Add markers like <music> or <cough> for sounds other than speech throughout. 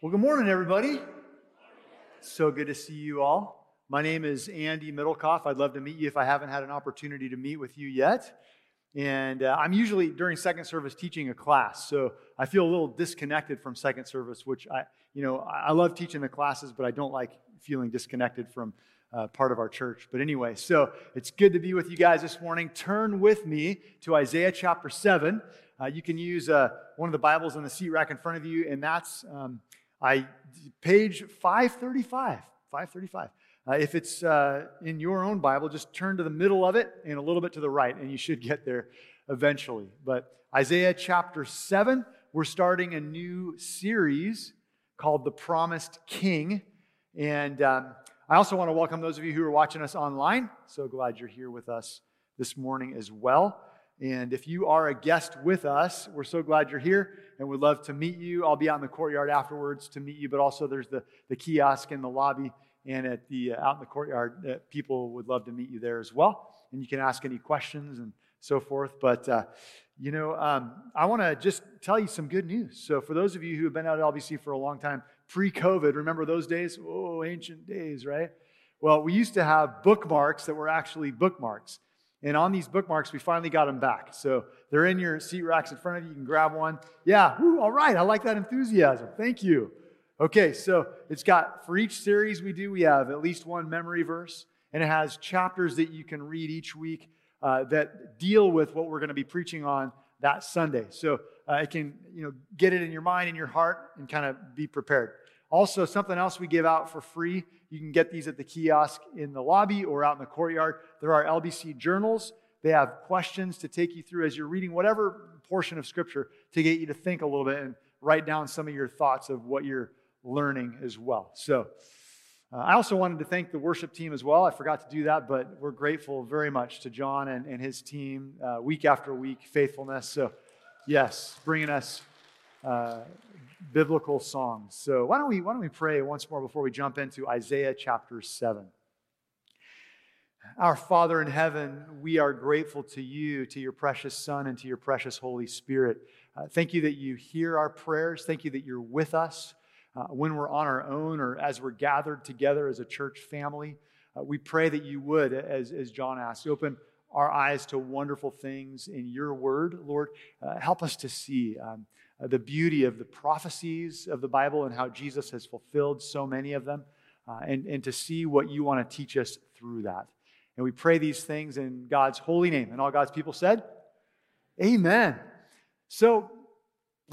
Well, good morning, everybody. So good to see you all. My name is Andy Middlecoff. I'd love to meet you if I haven't had an opportunity to meet with you yet. And uh, I'm usually during second service teaching a class, so I feel a little disconnected from second service, which I, you know, I love teaching the classes, but I don't like feeling disconnected from uh, part of our church. But anyway, so it's good to be with you guys this morning. Turn with me to Isaiah chapter 7. Uh, you can use uh, one of the Bibles in the seat rack in front of you, and that's um, I, page 535. 535. Uh, if it's uh, in your own Bible, just turn to the middle of it and a little bit to the right, and you should get there eventually. But Isaiah chapter 7, we're starting a new series called The Promised King. And um, I also want to welcome those of you who are watching us online. So glad you're here with us this morning as well. And if you are a guest with us, we're so glad you're here and we'd love to meet you. I'll be out in the courtyard afterwards to meet you, but also there's the, the kiosk in the lobby and at the uh, out in the courtyard. Uh, people would love to meet you there as well. And you can ask any questions and so forth. But, uh, you know, um, I want to just tell you some good news. So, for those of you who have been out at LBC for a long time, pre COVID, remember those days? Oh, ancient days, right? Well, we used to have bookmarks that were actually bookmarks. And on these bookmarks, we finally got them back. So they're in your seat racks in front of you. You can grab one. Yeah, woo, all right. I like that enthusiasm. Thank you. Okay, so it's got, for each series we do, we have at least one memory verse, and it has chapters that you can read each week uh, that deal with what we're going to be preaching on that Sunday. So uh, it can, you know, get it in your mind and your heart and kind of be prepared. Also, something else we give out for free you can get these at the kiosk in the lobby or out in the courtyard. There are LBC journals. They have questions to take you through as you're reading whatever portion of Scripture to get you to think a little bit and write down some of your thoughts of what you're learning as well. So, uh, I also wanted to thank the worship team as well. I forgot to do that, but we're grateful very much to John and, and his team, uh, week after week, faithfulness. So, yes, bringing us uh, biblical songs. So why don't we why don't we pray once more before we jump into Isaiah chapter 7. Our Father in heaven, we are grateful to you, to your precious Son, and to your precious Holy Spirit. Uh, thank you that you hear our prayers. Thank you that you're with us uh, when we're on our own or as we're gathered together as a church family. Uh, we pray that you would, as, as John asked, open our eyes to wonderful things in your word. Lord, uh, help us to see. Um, the beauty of the prophecies of the Bible and how Jesus has fulfilled so many of them, uh, and, and to see what you want to teach us through that. And we pray these things in God's holy name. And all God's people said, Amen. So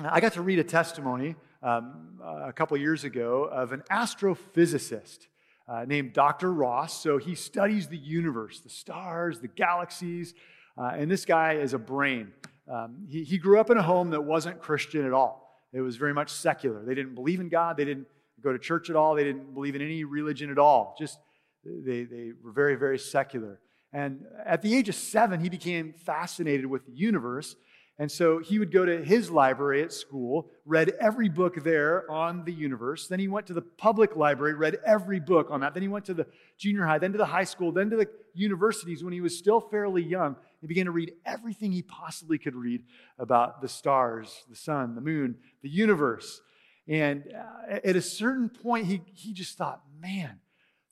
I got to read a testimony um, a couple years ago of an astrophysicist. Uh, named Dr. Ross. So he studies the universe, the stars, the galaxies, uh, and this guy is a brain. Um, he, he grew up in a home that wasn't Christian at all. It was very much secular. They didn't believe in God. They didn't go to church at all. They didn't believe in any religion at all. Just they, they were very, very secular. And at the age of seven, he became fascinated with the universe and so he would go to his library at school, read every book there on the universe. Then he went to the public library, read every book on that. Then he went to the junior high, then to the high school, then to the universities when he was still fairly young. He began to read everything he possibly could read about the stars, the sun, the moon, the universe. And uh, at a certain point, he, he just thought, man,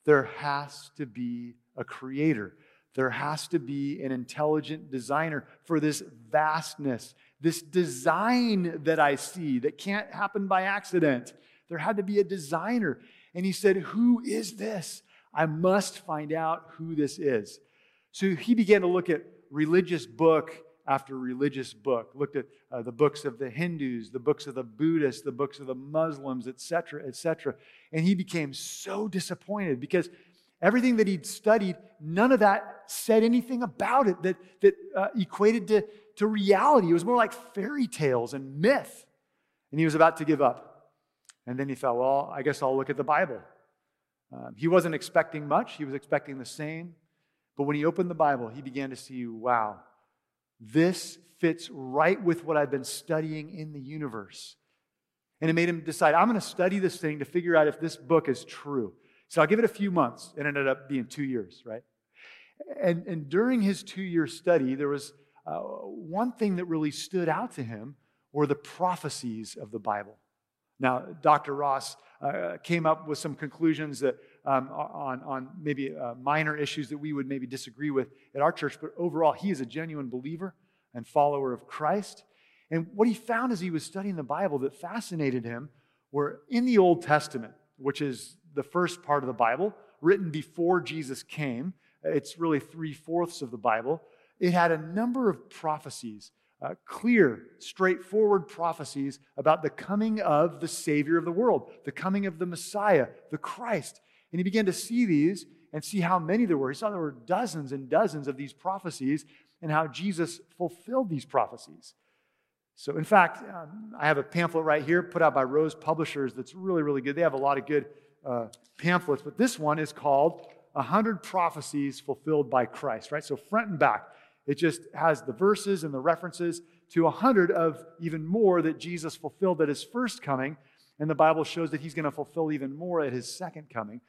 there has to be a creator. There has to be an intelligent designer for this vastness, this design that I see that can't happen by accident. There had to be a designer. And he said, Who is this? I must find out who this is. So he began to look at religious book after religious book, looked at uh, the books of the Hindus, the books of the Buddhists, the books of the Muslims, etc., etc. And he became so disappointed because Everything that he'd studied, none of that said anything about it that, that uh, equated to, to reality. It was more like fairy tales and myth. And he was about to give up. And then he thought, well, I guess I'll look at the Bible. Um, he wasn't expecting much, he was expecting the same. But when he opened the Bible, he began to see, wow, this fits right with what I've been studying in the universe. And it made him decide, I'm going to study this thing to figure out if this book is true. So I'll give it a few months. It ended up being two years, right? And, and during his two year study, there was uh, one thing that really stood out to him were the prophecies of the Bible. Now, Dr. Ross uh, came up with some conclusions that, um, on, on maybe uh, minor issues that we would maybe disagree with at our church, but overall, he is a genuine believer and follower of Christ. And what he found as he was studying the Bible that fascinated him were in the Old Testament, which is the first part of the Bible, written before Jesus came. It's really three fourths of the Bible. It had a number of prophecies, uh, clear, straightforward prophecies about the coming of the Savior of the world, the coming of the Messiah, the Christ. And he began to see these and see how many there were. He saw there were dozens and dozens of these prophecies and how Jesus fulfilled these prophecies. So, in fact, um, I have a pamphlet right here put out by Rose Publishers that's really, really good. They have a lot of good uh, pamphlets, but this one is called 100 Prophecies Fulfilled by Christ, right? So, front and back, it just has the verses and the references to 100 of even more that Jesus fulfilled at his first coming. And the Bible shows that he's going to fulfill even more at his second coming.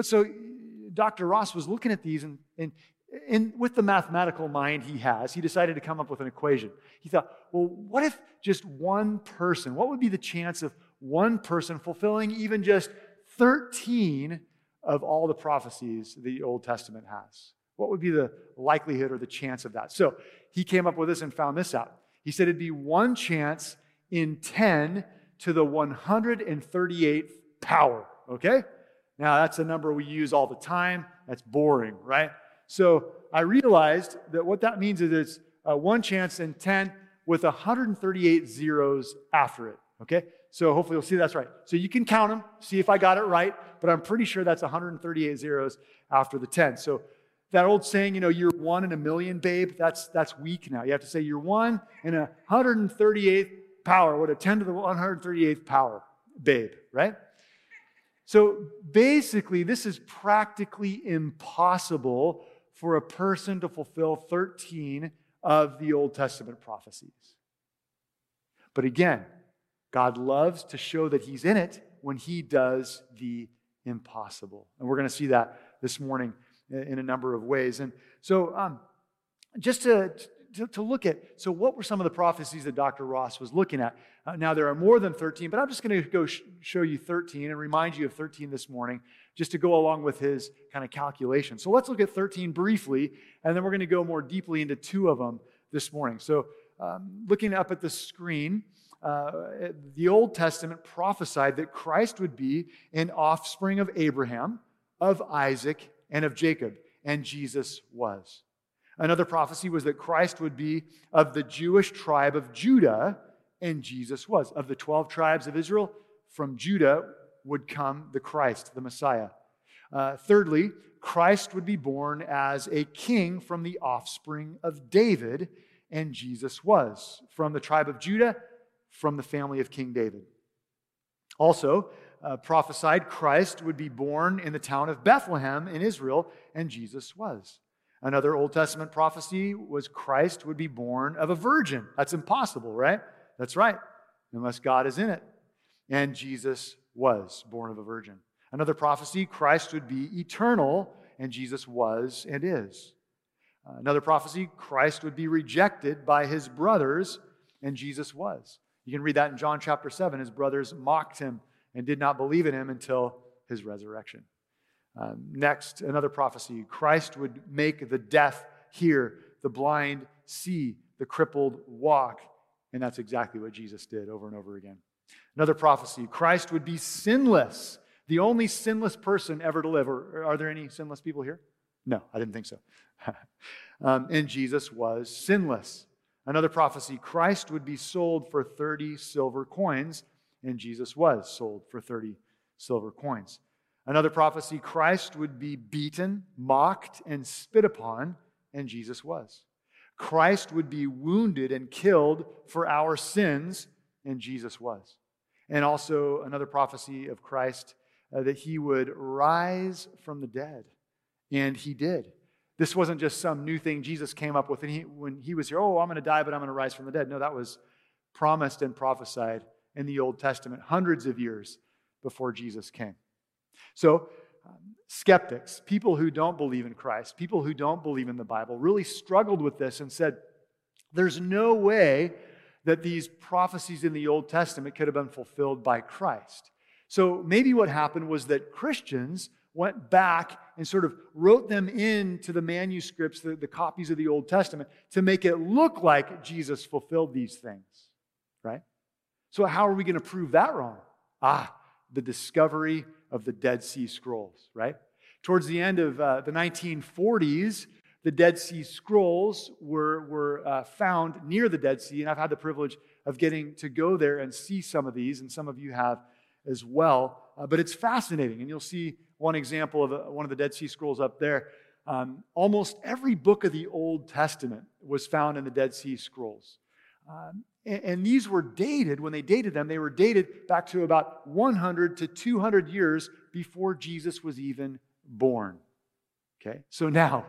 But so Dr. Ross was looking at these, and, and in, with the mathematical mind he has, he decided to come up with an equation. He thought, well, what if just one person, what would be the chance of one person fulfilling even just 13 of all the prophecies the Old Testament has? What would be the likelihood or the chance of that? So he came up with this and found this out. He said it'd be one chance in 10 to the 138th power, okay? Now, that's a number we use all the time. That's boring, right? So I realized that what that means is it's uh, one chance in 10 with 138 zeros after it. Okay? So hopefully you'll see that's right. So you can count them, see if I got it right, but I'm pretty sure that's 138 zeros after the 10. So that old saying, you know, you're one in a million, babe, that's, that's weak now. You have to say you're one in a 138th power. What a 10 to the 138th power, babe, right? So basically, this is practically impossible for a person to fulfill 13 of the Old Testament prophecies. But again, God loves to show that He's in it when He does the impossible. And we're going to see that this morning in a number of ways. And so, um, just to, to, to, look at, so what were some of the prophecies that Dr. Ross was looking at? Uh, now, there are more than 13, but I'm just going to go sh- show you 13 and remind you of 13 this morning just to go along with his kind of calculation. So let's look at 13 briefly, and then we're going to go more deeply into two of them this morning. So, um, looking up at the screen, uh, the Old Testament prophesied that Christ would be an offspring of Abraham, of Isaac, and of Jacob, and Jesus was. Another prophecy was that Christ would be of the Jewish tribe of Judah, and Jesus was. Of the 12 tribes of Israel, from Judah would come the Christ, the Messiah. Uh, thirdly, Christ would be born as a king from the offspring of David, and Jesus was from the tribe of Judah, from the family of King David. Also, uh, prophesied Christ would be born in the town of Bethlehem in Israel, and Jesus was. Another Old Testament prophecy was Christ would be born of a virgin. That's impossible, right? That's right, unless God is in it. And Jesus was born of a virgin. Another prophecy Christ would be eternal, and Jesus was and is. Another prophecy Christ would be rejected by his brothers, and Jesus was. You can read that in John chapter 7. His brothers mocked him and did not believe in him until his resurrection. Um, next, another prophecy Christ would make the deaf hear, the blind see, the crippled walk. And that's exactly what Jesus did over and over again. Another prophecy Christ would be sinless, the only sinless person ever to live. Or are there any sinless people here? No, I didn't think so. <laughs> um, and Jesus was sinless. Another prophecy Christ would be sold for 30 silver coins, and Jesus was sold for 30 silver coins. Another prophecy Christ would be beaten, mocked, and spit upon, and Jesus was. Christ would be wounded and killed for our sins, and Jesus was and also another prophecy of Christ uh, that he would rise from the dead. And he did. This wasn't just some new thing Jesus came up with he, when he was here, oh, I'm going to die, but I'm going to rise from the dead. No, that was promised and prophesied in the Old Testament hundreds of years before Jesus came. So, um, skeptics, people who don't believe in Christ, people who don't believe in the Bible, really struggled with this and said, there's no way that these prophecies in the Old Testament could have been fulfilled by Christ. So maybe what happened was that Christians went back and sort of wrote them into the manuscripts, the, the copies of the Old Testament, to make it look like Jesus fulfilled these things, right? So, how are we going to prove that wrong? Ah, the discovery of the Dead Sea Scrolls, right? Towards the end of uh, the 1940s, the Dead Sea Scrolls were, were uh, found near the Dead Sea, and I've had the privilege of getting to go there and see some of these, and some of you have as well. Uh, but it's fascinating, and you'll see one example of a, one of the Dead Sea Scrolls up there. Um, almost every book of the Old Testament was found in the Dead Sea Scrolls. Um, and, and, these were dated, when they dated them, they were dated back to about 100 to 200 years before Jesus was even born. Okay, so now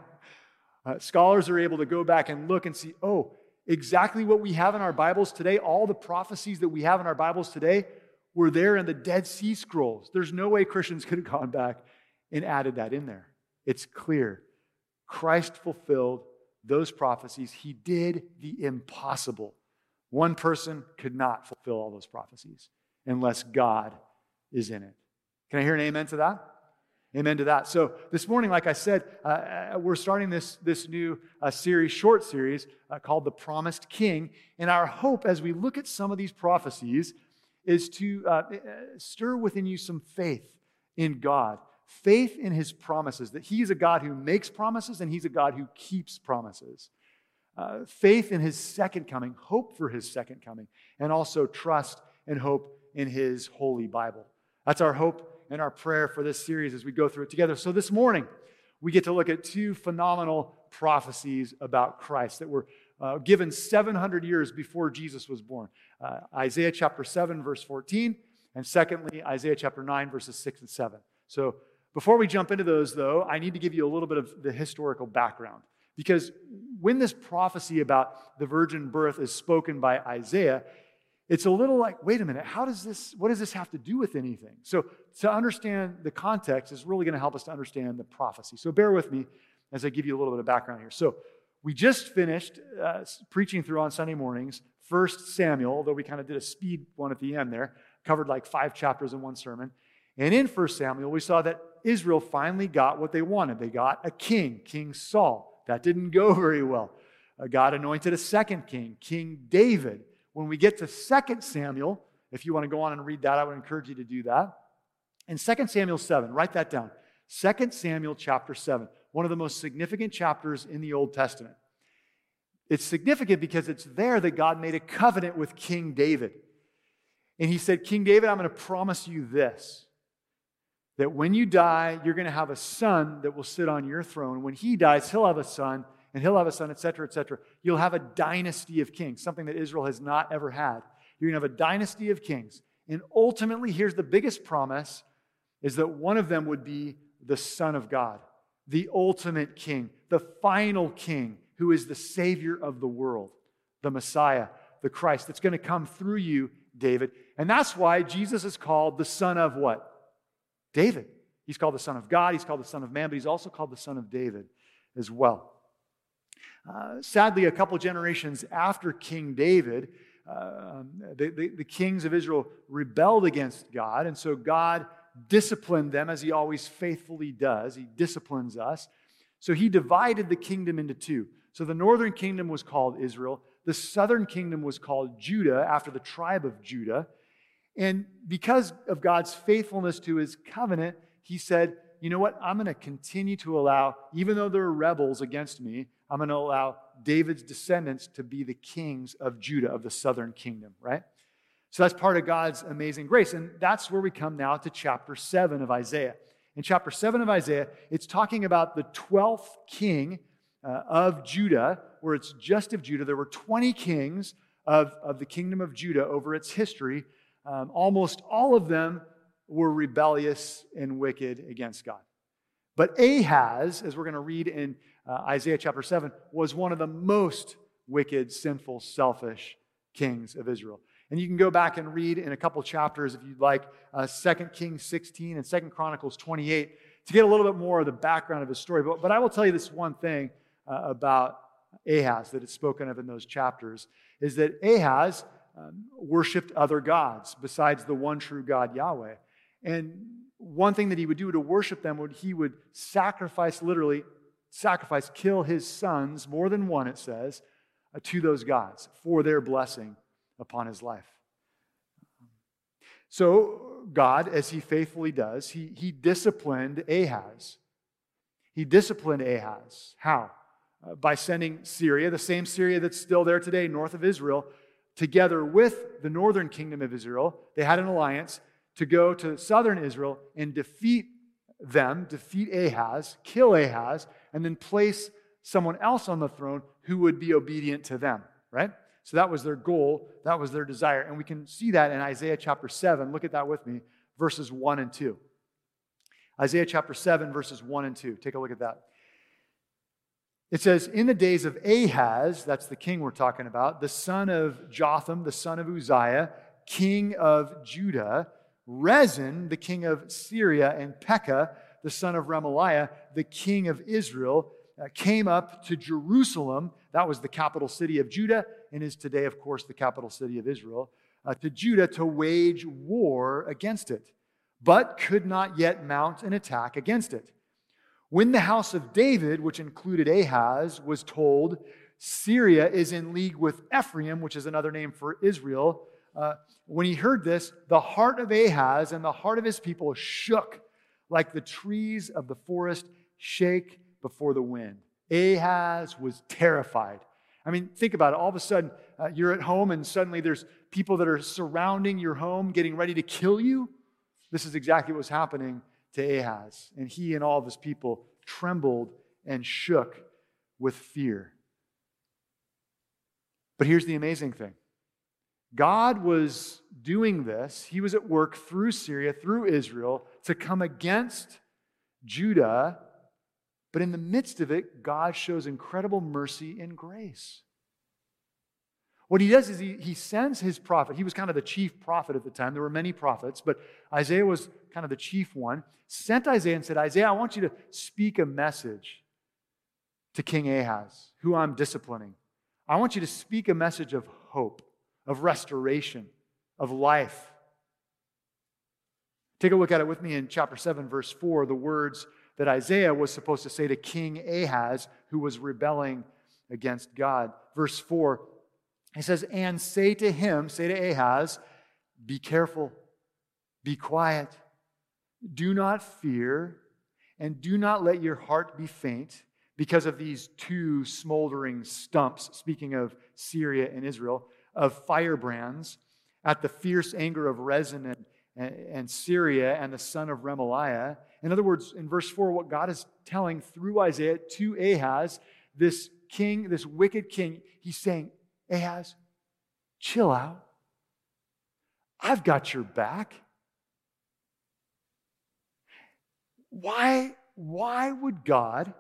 uh, scholars are able to go back and look and see, oh, exactly what we have in our Bibles today, all the prophecies that we have in our Bibles today were there in the Dead Sea Scrolls. There's no way Christians <laughs> could have gone back and added that in there. It's clear. Christ fulfilled those prophecies. He did the impossible. One person could not fulfill all those prophecies unless God is in it. Can I hear an amen to that? Amen to that. So this morning, like I said, uh, uh we're starting this, this new uh, series, short series, uh, called The Promised King. And our hope as we look at some of these prophecies is to uh, uh, stir within you some faith in God, faith in his promises, that he's a God who makes promises and he's a God who keeps promises. Uh, faith in his second coming, hope for his second coming, and also trust and hope in his holy Bible. That's our hope and our prayer for this series as we go through it together. So this morning, we get to look at two phenomenal prophecies about Christ that were uh, given 700 years before Jesus was born uh, Isaiah chapter 7, verse 14, and secondly, Isaiah chapter 9, verses 6 and 7. So before we jump into those, though, I need to give you a little bit of the historical background. Because when this prophecy about the virgin birth is spoken by Isaiah, it's a little like, wait a minute, how does this, what does this have to do with anything? So to understand the context is really going to help us to understand the prophecy. So bear with me as I give you a little bit of background here. So we just finished uh, preaching through on Sunday mornings First Samuel, although we kind of did a speed one at the end there, covered like five chapters in one sermon. And in First Samuel, we saw that Israel finally got what they wanted. They got a king, King Saul. That didn't go very well. Uh, God anointed a second king, King David. When we get to Second Samuel, if you want to go on and read that, I would encourage you to do that. In Second Samuel 7, write that down. Second Samuel chapter 7, one of the most significant chapters in the Old Testament. It's significant because it's there that God made a covenant with King David. And he said, King David, I'm going to promise you this that when you die, you're going to have a son that will sit on your throne. When he dies, he'll have a son, and he'll have a son, etc., etc. You'll have a dynasty of kings, something that Israel has not ever had. You're going to have a dynasty of kings. And ultimately, here's the biggest promise is that one of them would be the Son of God, the ultimate king, the final king who is the Savior of the world, the Messiah, the Christ that's going to come through you, David. And that's why Jesus is called the Son of what? David. He's called the Son of God, he's called the Son of Man, but he's also called the Son of David as well. Uh, sadly, a couple generations after King David, uh, the, the, the kings of Israel rebelled against God, and so God disciplined them as he always faithfully does. He disciplines us. So he divided the kingdom into two. So the northern kingdom was called Israel, the southern kingdom was called Judah after the tribe of Judah. And because of God's faithfulness to his covenant, he said, You know what? I'm going to continue to allow, even though there are rebels against me, I'm going to allow David's descendants to be the kings of Judah, of the southern kingdom, right? So that's part of God's amazing grace. And that's where we come now to chapter 7 of Isaiah. In chapter 7 of Isaiah, it's talking about the 12th king uh, of Judah, where it's just of Judah. There were 20 kings of, of the kingdom of Judah over its history. Um, almost all of them were rebellious and wicked against God. But Ahaz, as we're going to read in uh, Isaiah chapter 7, was one of the most wicked, sinful, selfish kings of Israel. And you can go back and read in a couple chapters, if you'd like, uh, 2 Kings 16 and 2 Chronicles 28 to get a little bit more of the background of his story. But, but I will tell you this one thing uh, about Ahaz that is spoken of in those chapters is that Ahaz um, worshiped other gods besides the one true God, Yahweh. And one thing that he would do to worship them would he would sacrifice, literally, sacrifice, kill his sons, more than one, it says, uh, to those gods for their blessing upon his life. So, God, as he faithfully does, he, he disciplined Ahaz. He disciplined Ahaz. How? Uh, by sending Syria, the same Syria that's still there today, north of Israel, together with the northern kingdom of Israel. They had an alliance to go to southern Israel and defeat them, defeat Ahaz, kill Ahaz, and then place someone else on the throne who would be obedient to them, right? So that was their goal, that was their desire. And we can see that in Isaiah chapter 7. Look at that with me, verses 1 and 2. Isaiah chapter 7, verses 1 and 2. Take a look at that. It says, In the days of Ahaz, that's the king we're talking about, the son of Jotham, the son of Uzziah, king of Judah, Rezin, the king of Syria, and Pekah, the son of Remaliah, the king of Israel, uh, came up to Jerusalem. That was the capital city of Judah, and is today, of course, the capital city of Israel, uh, to Judah to wage war against it, but could not yet mount an attack against it. When the house of David, which included Ahaz, was told, Syria is in league with Ephraim, which is another name for Israel, uh, when he heard this, the heart of Ahaz and the heart of his people shook like the trees of the forest shake before the wind. Ahaz was terrified. I mean, think about it. All of a sudden, uh, you're at home and suddenly there's people that are surrounding your home getting ready to kill you. This is exactly what was happening to Ahaz. And he and all of his people trembled and shook with fear. But here's the amazing thing God was doing this, He was at work through Syria, through Israel, to come against Judah but in the midst of it, God shows incredible mercy and grace. What he does is he, he sends his prophet. He was kind of the chief prophet at the time. There were many prophets, but Isaiah was kind of the chief one. Sent Isaiah and said, Isaiah, I want you to speak a message to King Ahaz, who I'm disciplining. I want you to speak a message of hope, of restoration, of life. Take a look at it with me in chapter 7, verse 4. The words that Isaiah was supposed to say to King Ahaz, who was rebelling against God. Verse 4, he says, And say to him, say to Ahaz, be careful, be quiet, do not fear, and do not let your heart be faint because of these two smoldering stumps, speaking of Syria and Israel, of firebrands at the fierce anger of Rezin and, and, and Syria and the son of Remaliah. In other words, in verse 4, what God is telling through Isaiah to Ahaz, this king, this wicked king, he's saying, Ahaz, chill out. I've got your back. Why, why would God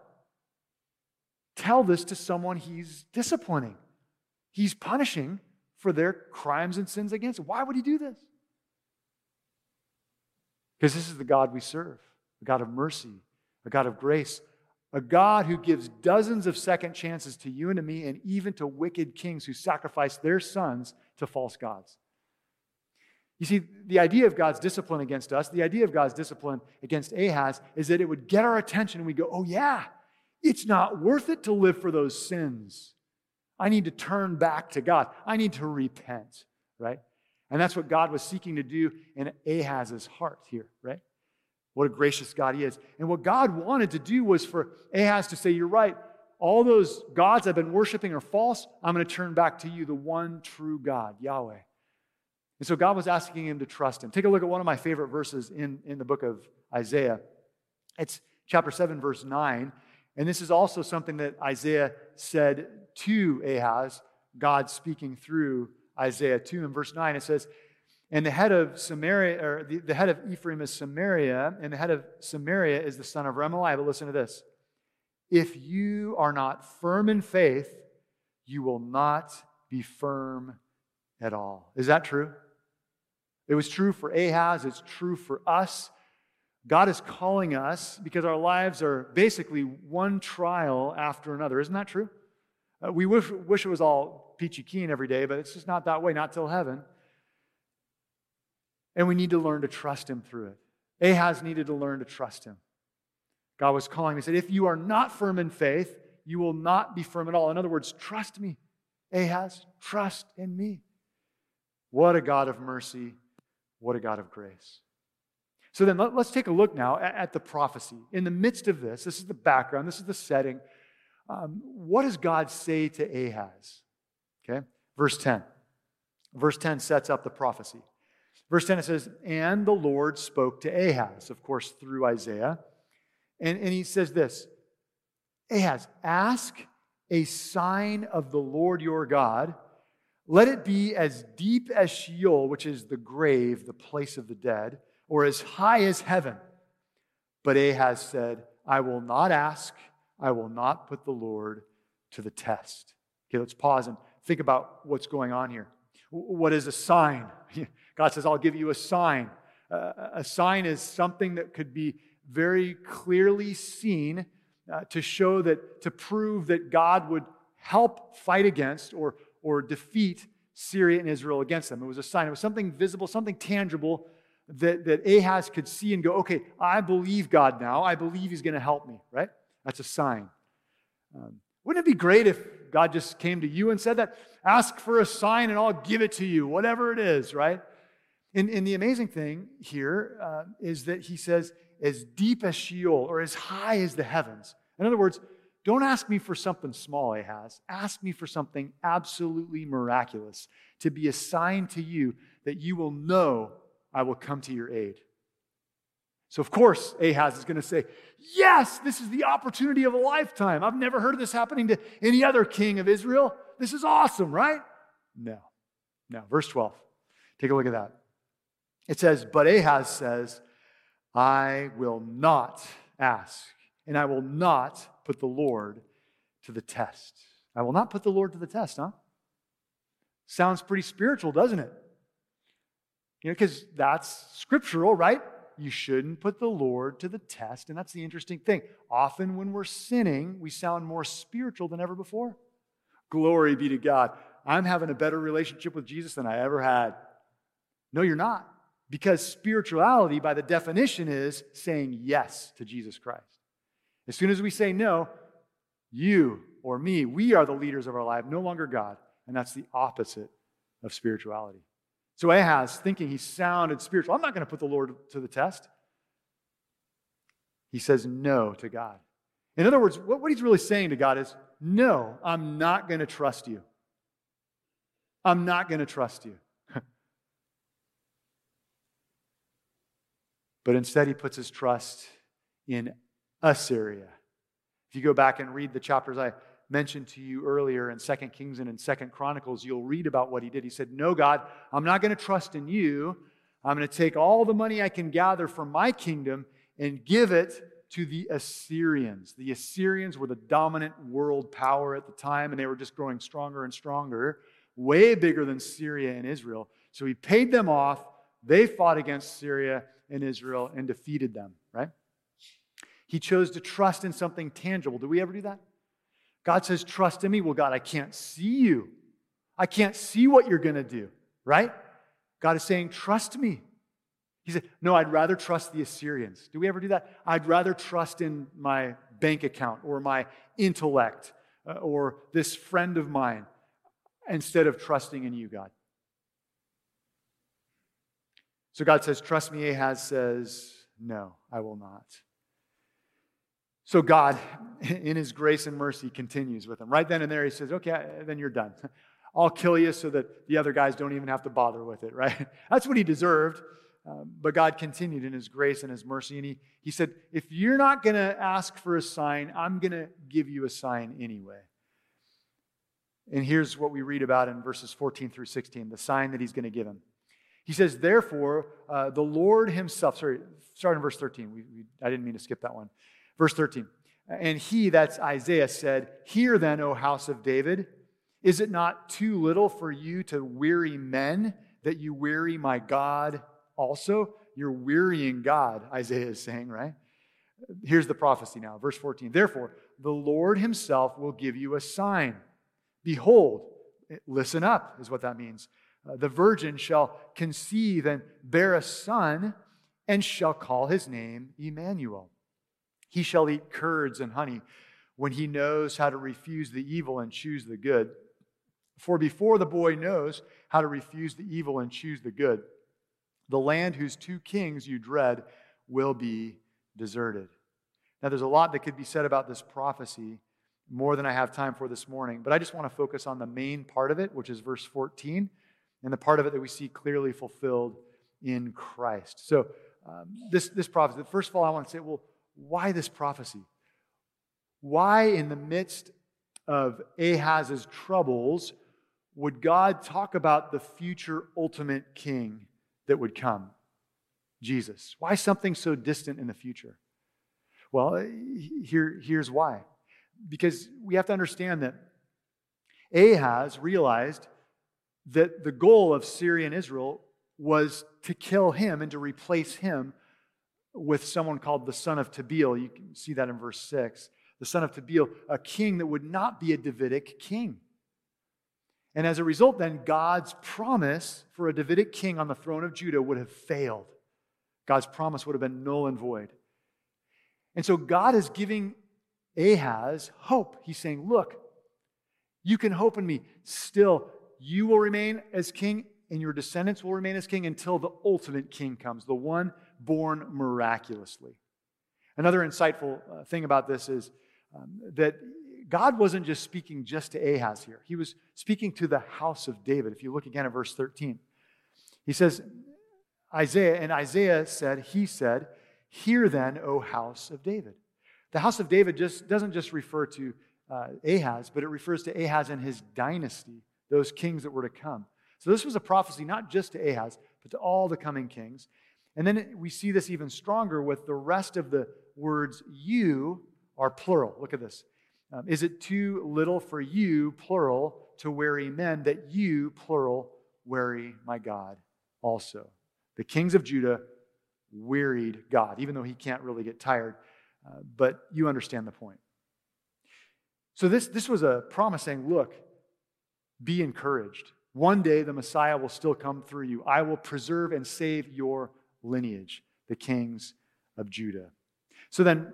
tell this to someone he's disciplining? He's punishing for their crimes and sins against him. Why would he do this? Because this is the God we serve a God of mercy, a God of grace, a God who gives dozens of second chances to you and to me, and even to wicked kings who sacrifice their sons to false gods. You see, the idea of God's discipline against us, the idea of God's discipline against Ahaz, is that it would get our attention and we go, oh, yeah, it's not worth it to live for those sins. I need to turn back to God. I need to repent, right? And that's what God was seeking to do in Ahaz's heart here, right? What a gracious God he is. And what God wanted to do was for Ahaz to say, You're right. All those gods I've been worshiping are false. I'm going to turn back to you, the one true God, Yahweh. And so God was asking him to trust him. Take a look at one of my favorite verses in, in the book of Isaiah. It's chapter 7, verse 9. And this is also something that Isaiah said to Ahaz, God speaking through Isaiah 2. and verse 9, it says, and the head of Samaria, or the, the head of Ephraim is Samaria, and the head of Samaria is the son of Remaliah. But listen to this. If you are not firm in faith, you will not be firm at all. Is that true? It was true for Ahaz, it's true for us. God is calling us because our lives are basically one trial after another. Isn't that true? Uh, we wish, wish it was all peachy keen every day, but it's just not that way, not till heaven. And we need to learn to trust him through it. Ahaz needed to learn to trust him. God was calling. He said, If you are not firm in faith, you will not be firm at all. In other words, trust me. Ahaz, trust in me. What a God of mercy. What a God of grace. So then let, us take a look now at, at, the prophecy. In the midst of this, this is the background, this is the setting. Um, what does God say to Ahaz? Okay, verse 10. Verse 10 sets up the prophecy. Verse 10 it says, And the Lord spoke to Ahaz, of course, through Isaiah. And, and he says this Ahaz, ask a sign of the Lord your God. Let it be as deep as Sheol, which is the grave, the place of the dead, or as high as heaven. But Ahaz said, I will not ask, I will not put the Lord to the test. Okay, let's pause and think about what's going on here. What is a sign? <laughs> God says, I'll give you a sign. Uh, a sign is something that could be very clearly seen uh, to show that, to prove that God would help fight against or, or defeat Syria and Israel against them. It was a sign, it was something visible, something tangible that, that Ahaz could see and go, okay, I believe God now. I believe he's going to help me, right? That's a sign. Um, wouldn't it be great if God just came to you and said that? Ask for a sign and I'll give it to you, whatever it is, right? And, and the amazing thing here uh, is that he says, as deep as Sheol or as high as the heavens. In other words, don't ask me for something small, Ahaz. Ask me for something absolutely miraculous to be a sign to you that you will know I will come to your aid. So, of course, Ahaz is going to say, Yes, this is the opportunity of a lifetime. I've never heard of this happening to any other king of Israel. This is awesome, right? No. No. Verse 12. Take a look at that. It says, But Ahaz says, I will not ask, and I will not put the Lord to the test. I will not put the Lord to the test, huh? Sounds pretty spiritual, doesn't it? You know, because that's scriptural, right? You shouldn't put the Lord to the test. And that's the interesting thing. Often when we're sinning, we sound more spiritual than ever before. Glory be to God. I'm having a better relationship with Jesus than I ever had. No, you're not. Because spirituality, by the definition, is saying yes to Jesus Christ. As soon as we say no, you or me, we are the leaders of our life, no longer God. And that's the opposite of spirituality. So Ahaz, thinking he sounded spiritual, I'm not going to put the Lord to the test. He says no to God. In other words, what, what he's really saying to God is, no, I'm not going to trust you. I'm not going to trust you. But instead, he puts his trust in Assyria. If you go back and read the chapters I mentioned to you earlier in Second Kings and in Second Chronicles, you'll read about what he did. He said, No, God, I'm not going to trust in you. I'm going to take all the money I can gather from my kingdom and give it to the Assyrians. The Assyrians were the dominant world power at the time, and they were just growing stronger and stronger, way bigger than Syria and Israel. So he paid them off. They fought against Syria, in Israel and defeated them, right? He chose to trust in something tangible. Do we ever do that? God says, Trust in me. Well, God, I can't see you. I can't see what you're going to do, right? God is saying, Trust me. He said, No, I'd rather trust the Assyrians. Do we ever do that? I'd rather trust in my bank account or my intellect uh, or this friend of mine instead of trusting in you, God. So God says, Trust me. Ahaz says, No, I will not. So God, <laughs> in his grace and mercy, continues with him. Right then and there, he says, Okay, then you're done. <laughs> I'll kill you so that the other guys don't even have to bother with it, <laughs> right? That's what he deserved. Um, but God continued in his grace and his mercy. And he, he said, If you're not going to ask for a sign, I'm going to give you a sign anyway. And here's what we read about in verses 14 through 16 the sign that he's going to give him. He says, Therefore, uh, the Lord himself, sorry, start in verse 13. We, we, I didn't mean to skip that one. Verse 13. And he, that's Isaiah, said, Hear then, O house of David, is it not too little for you to weary men that you weary my God also? You're wearying God, Isaiah is saying, right? Here's the prophecy now, verse 14. Therefore, the Lord himself will give you a sign. Behold, listen up, is what that means. Uh, the virgin shall conceive and bear a son, and shall call his name Emmanuel. He shall eat curds and honey when he knows how to refuse the evil and choose the good. For before the boy knows how to refuse the evil and choose the good, the land whose two kings you dread will be deserted. Now, there's a lot that could be said about this prophecy, more than I have time for this morning, but I just want to focus on the main part of it, which is verse 14, and the part of it that we see clearly fulfilled in Christ. So, um, this, this prophecy, first of all, I want to say, well, why this prophecy? Why, in the midst of Ahaz's troubles, would God talk about the future ultimate king that would come? Jesus. Why something so distant in the future? Well, here, here's why. Because we have to understand that Ahaz realized that the goal of Syria and Israel was to kill him and to replace him with someone called the son of Tabeel. You can see that in verse 6. The son of Tabeel, a king that would not be a Davidic king. And as a result, then, God's promise for a Davidic king on the throne of Judah would have failed. God's promise would have been null and void. And so God is giving Ahaz hope. He's saying, Look, you can hope in me. Still, you will remain as king, and your descendants will remain as king until the ultimate king comes, the one born miraculously. Another insightful uh, thing about this is um, that God wasn't just speaking just to Ahaz here, he was speaking to the house of David. If you look again at verse 13, he says, Isaiah, and Isaiah said, He said, Hear then, O house of David. The house of David just doesn't just refer to uh, Ahaz, but it refers to Ahaz and his dynasty, those kings that were to come. So this was a prophecy not just to Ahaz, but to all the coming kings. And then we see this even stronger with the rest of the words you are plural. Look at this. Um, is it too little for you, plural, to weary men, that you, plural, weary my God also? The kings of Judah wearied God, even though he can't really get tired. Uh, but you understand the point. So, this, this was a promise saying, look, be encouraged. One day the Messiah will still come through you. I will preserve and save your lineage, the kings of Judah. So, then,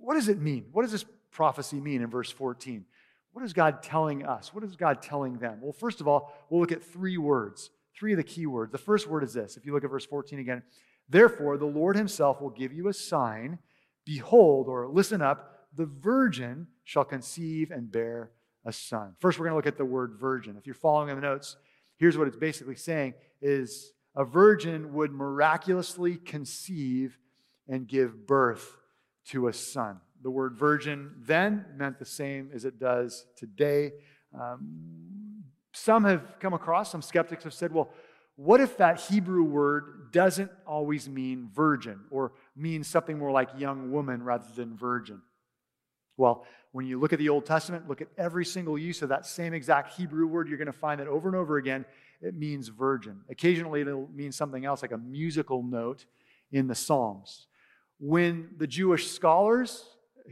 what does it mean? What does this prophecy mean in verse 14? What is God telling us? What is God telling them? Well, first of all, we'll look at three words, three of the key words. The first word is this. If you look at verse 14 again, Therefore, the Lord himself will give you a sign. Behold, or listen up, the virgin shall conceive and bear a son. First, we're going to look at the word virgin. If you're following in the notes, here's what it's basically saying is a virgin would miraculously conceive and give birth to a son. The word virgin then meant the same as it does today. Um, some have come across, some skeptics have said, well, what if that Hebrew word doesn't always mean virgin or means something more like young woman rather than virgin? Well, when you look at the Old Testament, look at every single use of that same exact Hebrew word, you're going to find that over and over again, it means virgin. Occasionally, it'll mean something else, like a musical note in the Psalms. When the Jewish scholars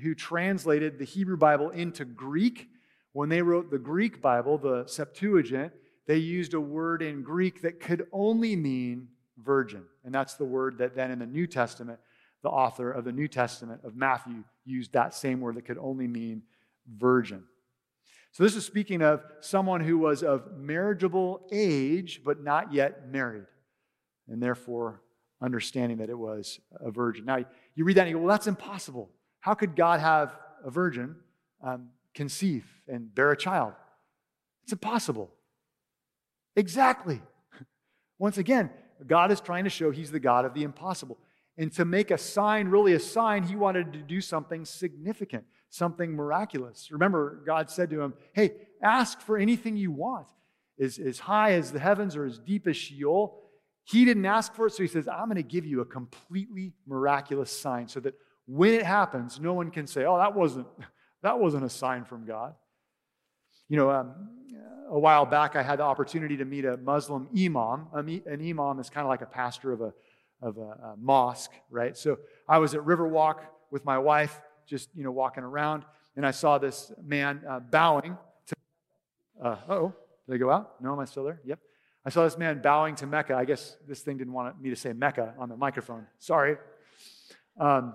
who translated the Hebrew Bible into Greek, when they wrote the Greek Bible, the Septuagint, they used a word in Greek that could only mean virgin. And that's the word that then in the New Testament, the author of the New Testament of Matthew used that same word that could only mean virgin. So this is speaking of someone who was of marriageable age, but not yet married, and therefore understanding that it was a virgin. Now, you read that and you go, well, that's impossible. How could God have a virgin um, conceive and bear a child? It's impossible. Exactly. <laughs> Once again, God is trying to show he's the God of the impossible. And to make a sign really a sign, he wanted to do something significant, something miraculous. Remember, God said to him, Hey, ask for anything you want, as, as high as the heavens or as deep as Sheol. He didn't ask for it, so he says, I'm going to give you a completely miraculous sign so that when it happens, no one can say, Oh, that wasn't, <laughs> that wasn't a sign from God. You know, um, a while back, I had the opportunity to meet a Muslim imam. An imam is kind of like a pastor of a, of a, a mosque, right? So I was at Riverwalk with my wife, just you know walking around, and I saw this man uh, bowing to uh oh, did I go out? No, am I still there? Yep. I saw this man bowing to Mecca. I guess this thing didn't want me to say Mecca on the microphone. Sorry. Um,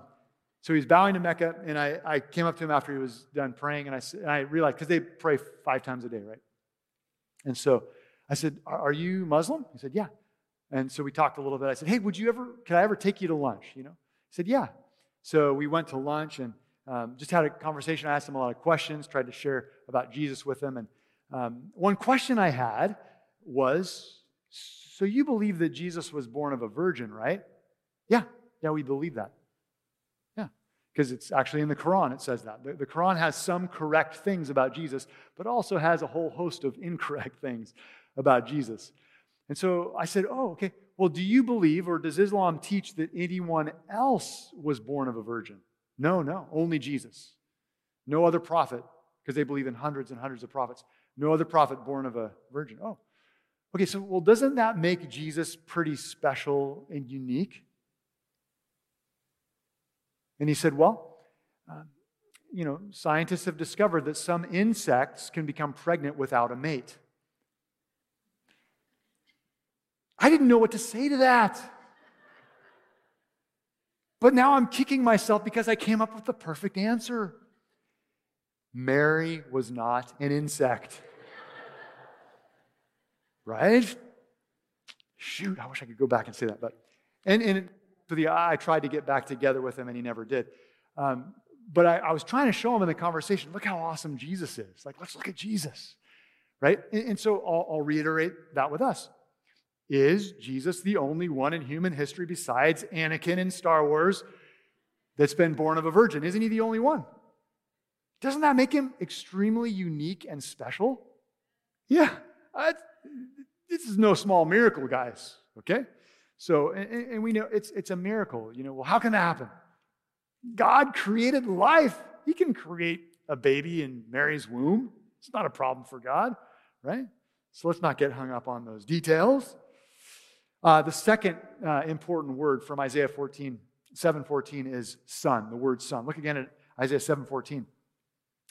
so he's bowing to Mecca, and I, I came up to him after he was done praying, and I, and I realized, because they pray five times a day, right? And so I said, Are you Muslim? He said, Yeah. And so we talked a little bit. I said, Hey, would you ever, could I ever take you to lunch? You know? He said, Yeah. So we went to lunch and um, just had a conversation. I asked him a lot of questions, tried to share about Jesus with him. And um, one question I had was So you believe that Jesus was born of a virgin, right? Yeah. Yeah, we believe that Yeah. because it's actually in the Quran, it says that. The, the, Quran has some correct things about Jesus, but also has a whole host of <laughs> incorrect things about Jesus. And so I said, Oh, okay. Well, do you believe, or does Islam teach that anyone else was born of a virgin? No, no, only Jesus. No other prophet, because they believe in hundreds and hundreds of prophets. No other prophet born of a virgin. Oh, okay. So, well, doesn't that make Jesus pretty special and unique? And he said, Well, uh, you know, scientists have discovered that some insects can become pregnant without a mate. I didn't know what to say to that. But now I'm kicking myself because I came up with the perfect answer. Mary was not an insect. right? Shoot, I wish I could go back and say that. But and, and for the I tried to get back together with him and he never did. Um, but I, I, was trying to show him in the conversation, look how awesome Jesus is. Like, let's look at Jesus, right? And, and so I'll, I'll reiterate that with us. Is Jesus the only one in human history besides Anakin in Star Wars that's been born of a virgin? Isn't he the only one? Doesn't that make him extremely unique and special? Yeah, I, this is no small miracle, guys, okay? So, and, and we know it's, it's a miracle. You know, well, how can that happen? God created life. He can create a baby in Mary's womb. It's not a problem for God, right? So let's not get hung up on those details. Uh, the second uh, important word from Isaiah 14, 7:14 is son, the word son. Look again at Isaiah 7:14. It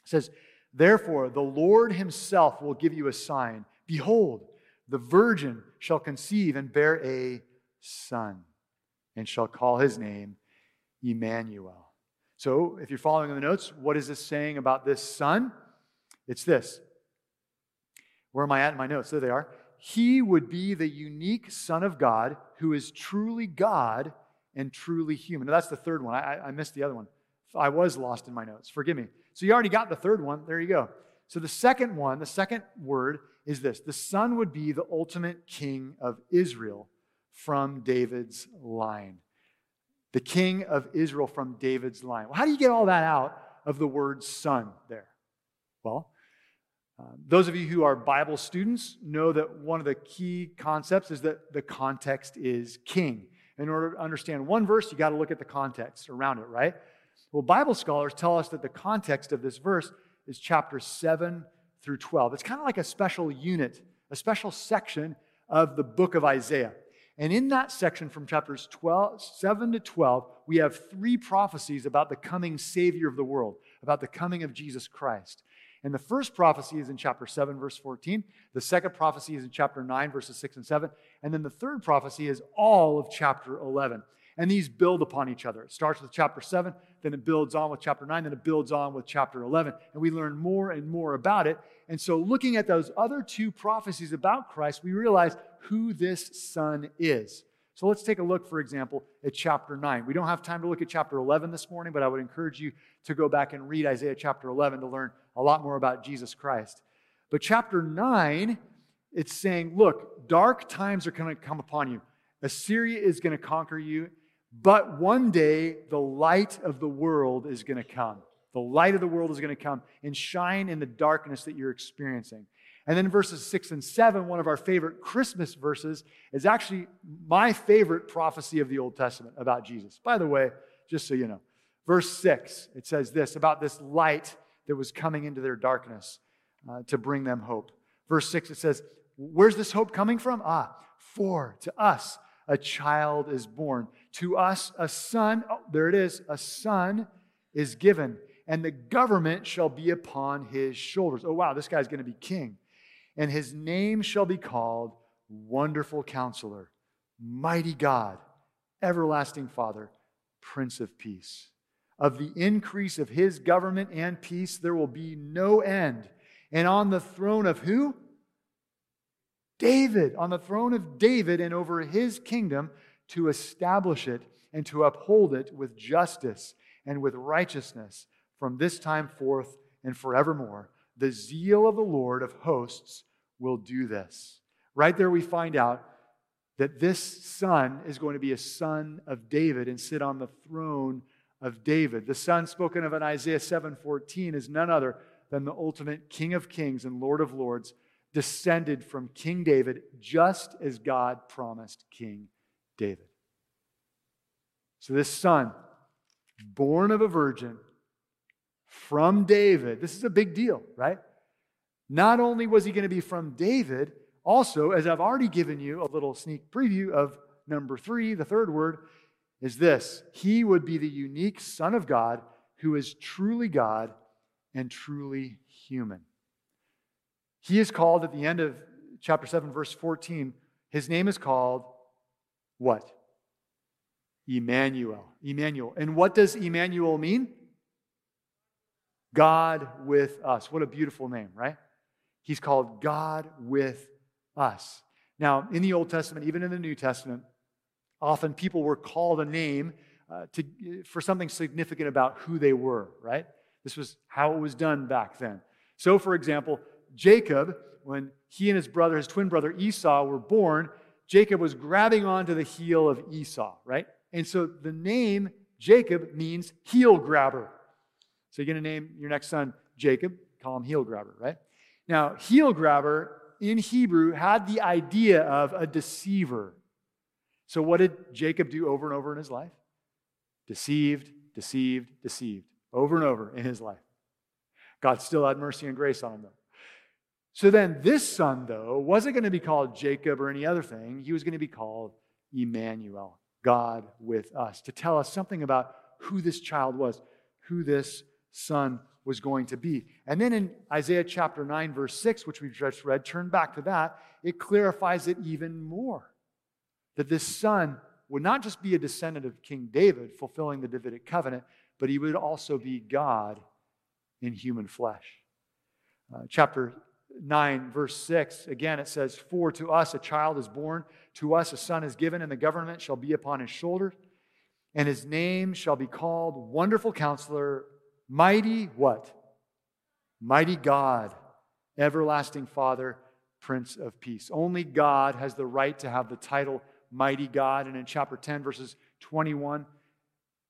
says, Therefore, the Lord himself will give you a sign. Behold, the virgin shall conceive and bear a son, and shall call his name Emmanuel. So, if you're following the notes, what is this saying about this son? It's this. Where am I at in my notes? There they are. He would be the unique Son of God who is truly God and truly human. Now, that's the third one. I, I missed the other one. I was lost in my notes. Forgive me. So, you already got the third one. There you go. So, the second one, the second word is this the Son would be the ultimate king of Israel from David's line. The king of Israel from David's line. Well, how do you get all that out of the word son there? Well, uh, those of you who are Bible students know that one of the key concepts is that the context is king. In order to understand one verse, you got to look at the context around it, right? Well, Bible scholars tell us that the context of this verse is chapter 7 through 12. It's kind of like a special unit, a special section of the book of Isaiah. And in that section from chapters 12, 7 to 12, we have three prophecies about the coming Savior of the world, about the coming of Jesus Christ. And the first prophecy is in chapter 7, verse 14. The second prophecy is in chapter 9, verses 6 and 7. And then the third prophecy is all of chapter 11. And these build upon each other. It starts with chapter 7, then it builds on with chapter 9, then it builds on with chapter 11. And we learn more and more about it. And so, looking at those other two prophecies about Christ, we realize who this son is. So, let's take a look, for example, at chapter 9. We don't have time to look at chapter 11 this morning, but I would encourage you to go back and read Isaiah chapter 11 to learn a lot more about Jesus Christ. But chapter 9, it's saying, look, dark times are going to come upon you. Assyria is going to conquer you, but one day, the light of the world is going to come. The light of the world is going to come and shine in the darkness that you're experiencing. And then verses six and seven, one of our favorite Christmas verses, is actually my favorite prophecy of the Old Testament about Jesus. By the way, just so you know, verse six, it says this about this light that was coming into their darkness uh, to bring them hope. Verse six, it says, Where's this hope coming from? Ah, for to us a child is born. To us, a son, oh, there it is, a son is given, and the government shall be upon his shoulders. Oh, wow, this guy's going to be king. and his name shall be called Wonderful Counselor, Mighty God, Everlasting Father, Prince of Peace. Of the increase of his government and peace, there will be no end. And on the throne of who? David, on the throne of David and over his kingdom to establish it and to uphold it with justice and with righteousness from this time forth and forevermore. The zeal of the Lord of hosts will do this. Right there, we find out that this son is going to be a son of David and sit on the throne of David. The son spoken of in Isaiah 7:14 is none other than the ultimate King of Kings and Lord of Lords, descended from King David, just as God promised King David. So, this son, born of a virgin from David, this is a big deal, right? Not only was he going to be from David, also, as I've already given you a little sneak preview of number three, the third word is this He would be the unique Son of God who is truly God and truly human. He is called at the end of chapter 7, verse 14, his name is called what? Emmanuel. Emmanuel. And what does Emmanuel mean? God with us. What a beautiful name, right? He's called God with us. Now, in the Old Testament, even in the New Testament, often people were called a name uh, to, for something significant about who they were, right? This was how it was done back then. So, for example, Jacob, when he and his brother, his twin brother Esau, were born, Jacob was grabbing onto the heel of Esau, right? And so the name Jacob means heel grabber. So you're going to name your next son Jacob, call him heel grabber, right? Now, heel grabber in Hebrew had the idea of a deceiver. So what did Jacob do over and over in his life? Deceived, deceived, deceived, over and over in his life. God still had mercy and grace on him, though. So then, this son, though, wasn't going to be called Jacob or any other thing. He was going to be called Emmanuel, God with us, to tell us something about who this child was, who this son was going to be. And then in Isaiah chapter 9, verse 6, which we've just read, turn back to that, it clarifies it even more. That this son would not just be a descendant of King David, fulfilling the Davidic covenant, but he would also be God in human flesh. Uh, chapter 9, verse 6, again it says, For to us a child is born, to us a son is given, and the government shall be upon his shoulders, and his name shall be called Wonderful Counselor, Mighty what? Mighty God, Everlasting Father, Prince of Peace. Only God has the right to have the title Mighty God. And in chapter 10, verses 21,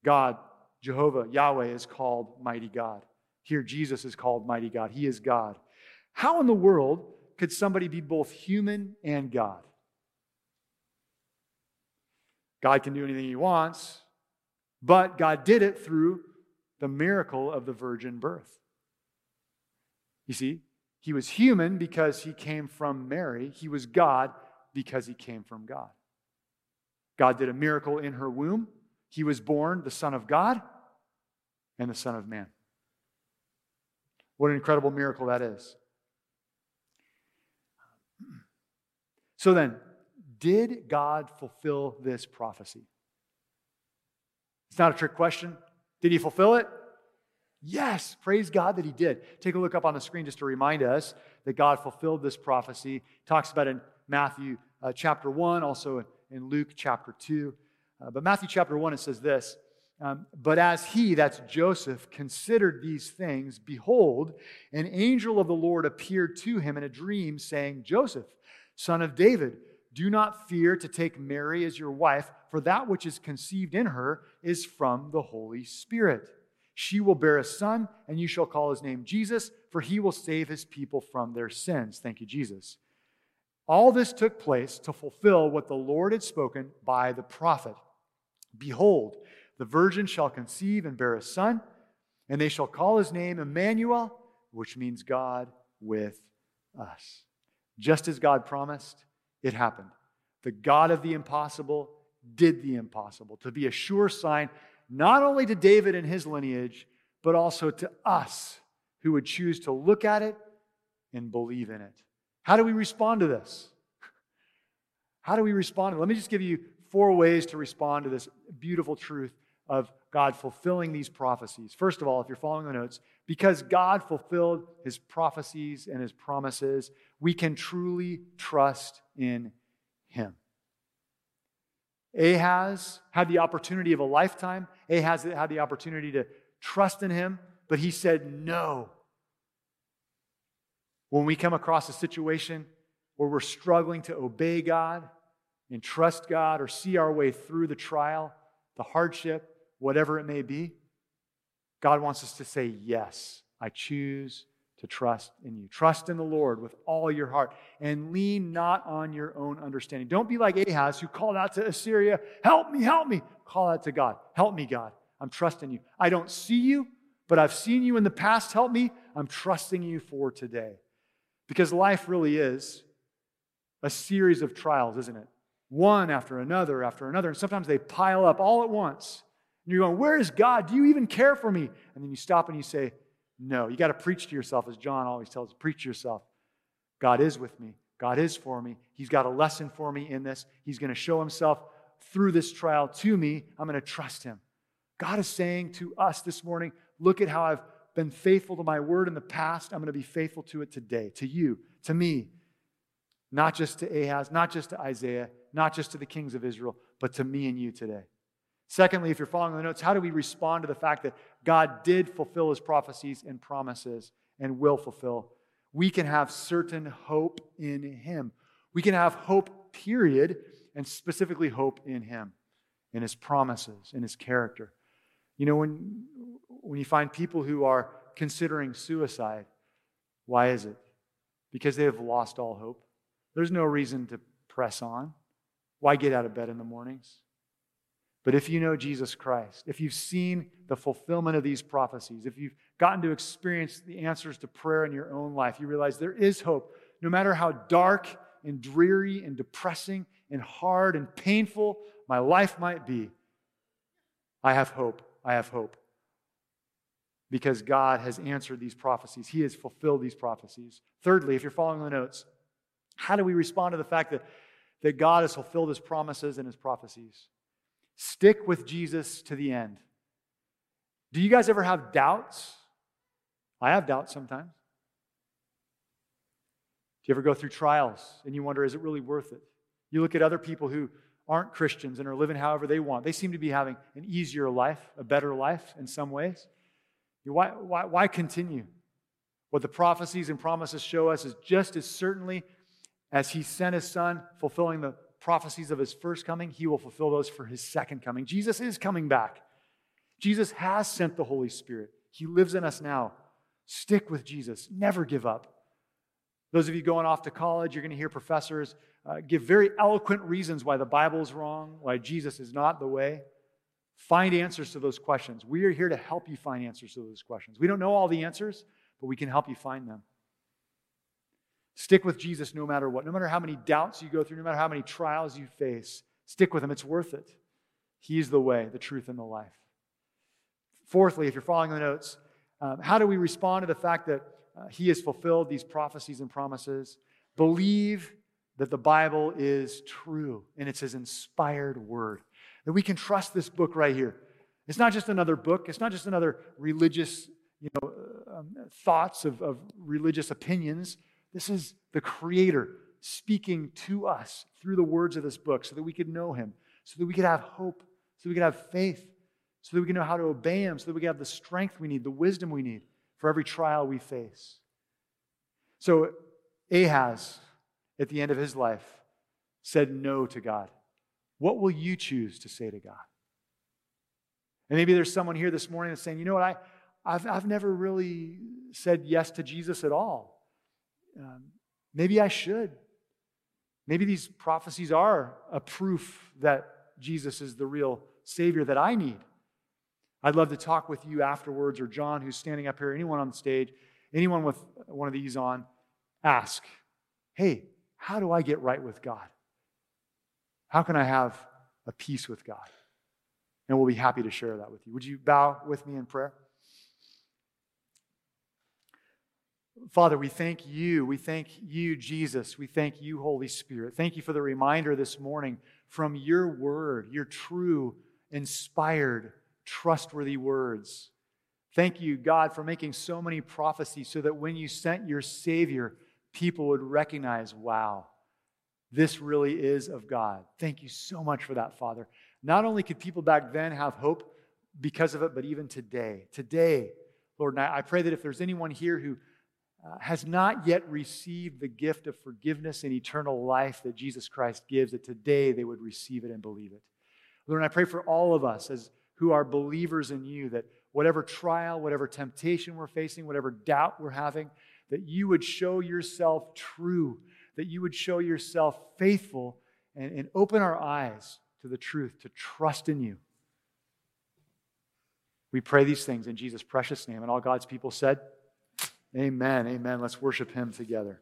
God, Jehovah, Yahweh, is called Mighty God. Here, Jesus is called Mighty God. He is God. How in the world could somebody be both human and God? God can do anything he wants, but God did it through the miracle of the virgin birth. You see, he was human because he came from Mary, he was God because he came from God. God did a miracle in her womb. He was born the Son of God and the Son of Man. What an incredible miracle that is. So then, did God fulfill this prophecy? It's not a trick question. Did he fulfill it? Yes, praise God that he did. Take a look up on the screen just to remind us that God fulfilled this prophecy. talks about in Matthew uh, chapter 1, also in Luke chapter 2. Uh, but Matthew chapter 1, it says this um, But as he, that's Joseph, considered these things, behold, an angel of the Lord appeared to him in a dream, saying, Joseph, son of David, do not fear to take Mary as your wife, for that which is conceived in her is from the Holy Spirit. She will bear a son, and you shall call his name Jesus, for he will save his people from their sins. Thank you, Jesus. All this took place to fulfill what the Lord had spoken by the prophet. Behold, the virgin shall conceive and bear a son, and they shall call his name Emmanuel, which means God with us. Just as God promised, it happened. The God of the impossible did the impossible to be a sure sign, not only to David and his lineage, but also to us who would choose to look at it and believe in it. How do we respond to this? How do we respond? Let me just give you four ways to respond to this beautiful truth of God fulfilling these prophecies. First of all, if you're following the notes, because God fulfilled his prophecies and his promises, we can truly trust in him. Ahaz had the opportunity of a lifetime. Ahaz had the opportunity to trust in him, but he said no. When we come across a situation where we're struggling to obey God and trust God or see our way through the trial, the hardship, whatever it may be, God wants us to say, Yes, I choose to trust in you. Trust in the Lord with all your heart and lean not on your own understanding. Don't be like Ahaz who called out to Assyria, Help me, help me. Call out to God, Help me, God. I'm trusting you. I don't see you, but I've seen you in the past. Help me. I'm trusting you for today. Because life really is a series of trials, isn't it? One after another after another. And sometimes they pile up all at once. And you're going, Where is God? Do you even care for me? And then you stop and you say, No. You got to preach to yourself, as John always tells us preach to yourself. God is with me. God is for me. He's got a lesson for me in this. He's going to show himself through this trial to me. I'm going to trust him. God is saying to us this morning, Look at how I've been faithful to my word in the past. I'm going to be faithful to it today, to you, to me. Not just to Ahaz, not just to Isaiah, not just to the kings of Israel, but to me and you today. Secondly, if you're following the notes, how do we respond to the fact that God did fulfill his prophecies and promises and will fulfill? We can have certain hope in him. We can have hope, period, and specifically hope in him, in his promises, in his character. You know, when, when you find people who are considering suicide, why is it? Because they have lost all hope. There's no reason to press on. Why get out of bed in the mornings? But if you know Jesus Christ, if you've seen the fulfillment of these prophecies, if you've gotten to experience the answers to prayer in your own life, you realize there is hope. No matter how dark and dreary and depressing and hard and painful my life might be, I have hope. I have hope. Because God has answered these prophecies, He has fulfilled these prophecies. Thirdly, if you're following the notes, how do we respond to the fact that, that God has fulfilled His promises and His prophecies? Stick with Jesus to the end. Do you guys ever have doubts? I have doubts sometimes. Do you ever go through trials and you wonder, is it really worth it? You look at other people who aren't Christians and are living however they want. They seem to be having an easier life, a better life in some ways. Why, why, why continue? What the prophecies and promises show us is just as certainly as He sent His Son, fulfilling the prophecies of his first coming, he will fulfill those for his second coming. Jesus is coming back. Jesus has sent the Holy Spirit. He lives in us now. Stick with Jesus. Never give up. Those of you going off to college, you're going to hear professors uh, give very eloquent reasons why the Bible is wrong, why Jesus is not the way. Find answers to those questions. We are here to help you find answers to those questions. We don't know all the answers, but we can help you find them. Stick with Jesus no matter what. No matter how many doubts you go through, no matter how many trials you face, stick with him. It's worth it. He's the way, the truth, and the life. Fourthly, if you're following the notes, um, how do we respond to the fact that uh, he has fulfilled these prophecies and promises? Believe that the Bible is true and it's his inspired word. That we can trust this book right here. It's not just another book, it's not just another religious you know, um, thoughts of, of religious opinions. This is the Creator speaking to us through the words of this book so that we could know Him, so that we could have hope, so we could have faith, so that we can know how to obey Him, so that we can have the strength we need, the wisdom we need for every trial we face. So Ahaz, at the end of his life, said no to God. What will you choose to say to God? And maybe there's someone here this morning that's saying, you know what, I, I've, I've never really said yes to Jesus at all um, maybe I should. Maybe these prophecies are a proof that Jesus is the real Savior that I need. I'd love to talk with you afterwards, or John, who's standing up here, anyone on the stage, anyone with one of these on, ask, hey, how do I get right with God? How can I have a peace with God? And we'll be happy to share that with you. Would you bow with me in prayer? Father, we thank you. We thank you, Jesus. We thank you, Holy Spirit. Thank you for the reminder this morning from your word, your true, inspired, trustworthy words. Thank you, God, for making so many prophecies so that when you sent your Savior, people would recognize, wow, this really is of God. Thank you so much for that, Father. Not only could people back then have hope because of it, but even today. Today, Lord, and I pray that if there's anyone here who uh, has not yet received the gift of forgiveness and eternal life that Jesus Christ gives, that today they would receive it and believe it. Lord, and I pray for all of us as who are believers in you that whatever trial, whatever temptation we're facing, whatever doubt we're having, that you would show yourself true, that you would show yourself faithful, and, and open our eyes to the truth, to trust in you. We pray these things in Jesus' precious name. And all God's people said, Amen. Amen. Let's worship him together.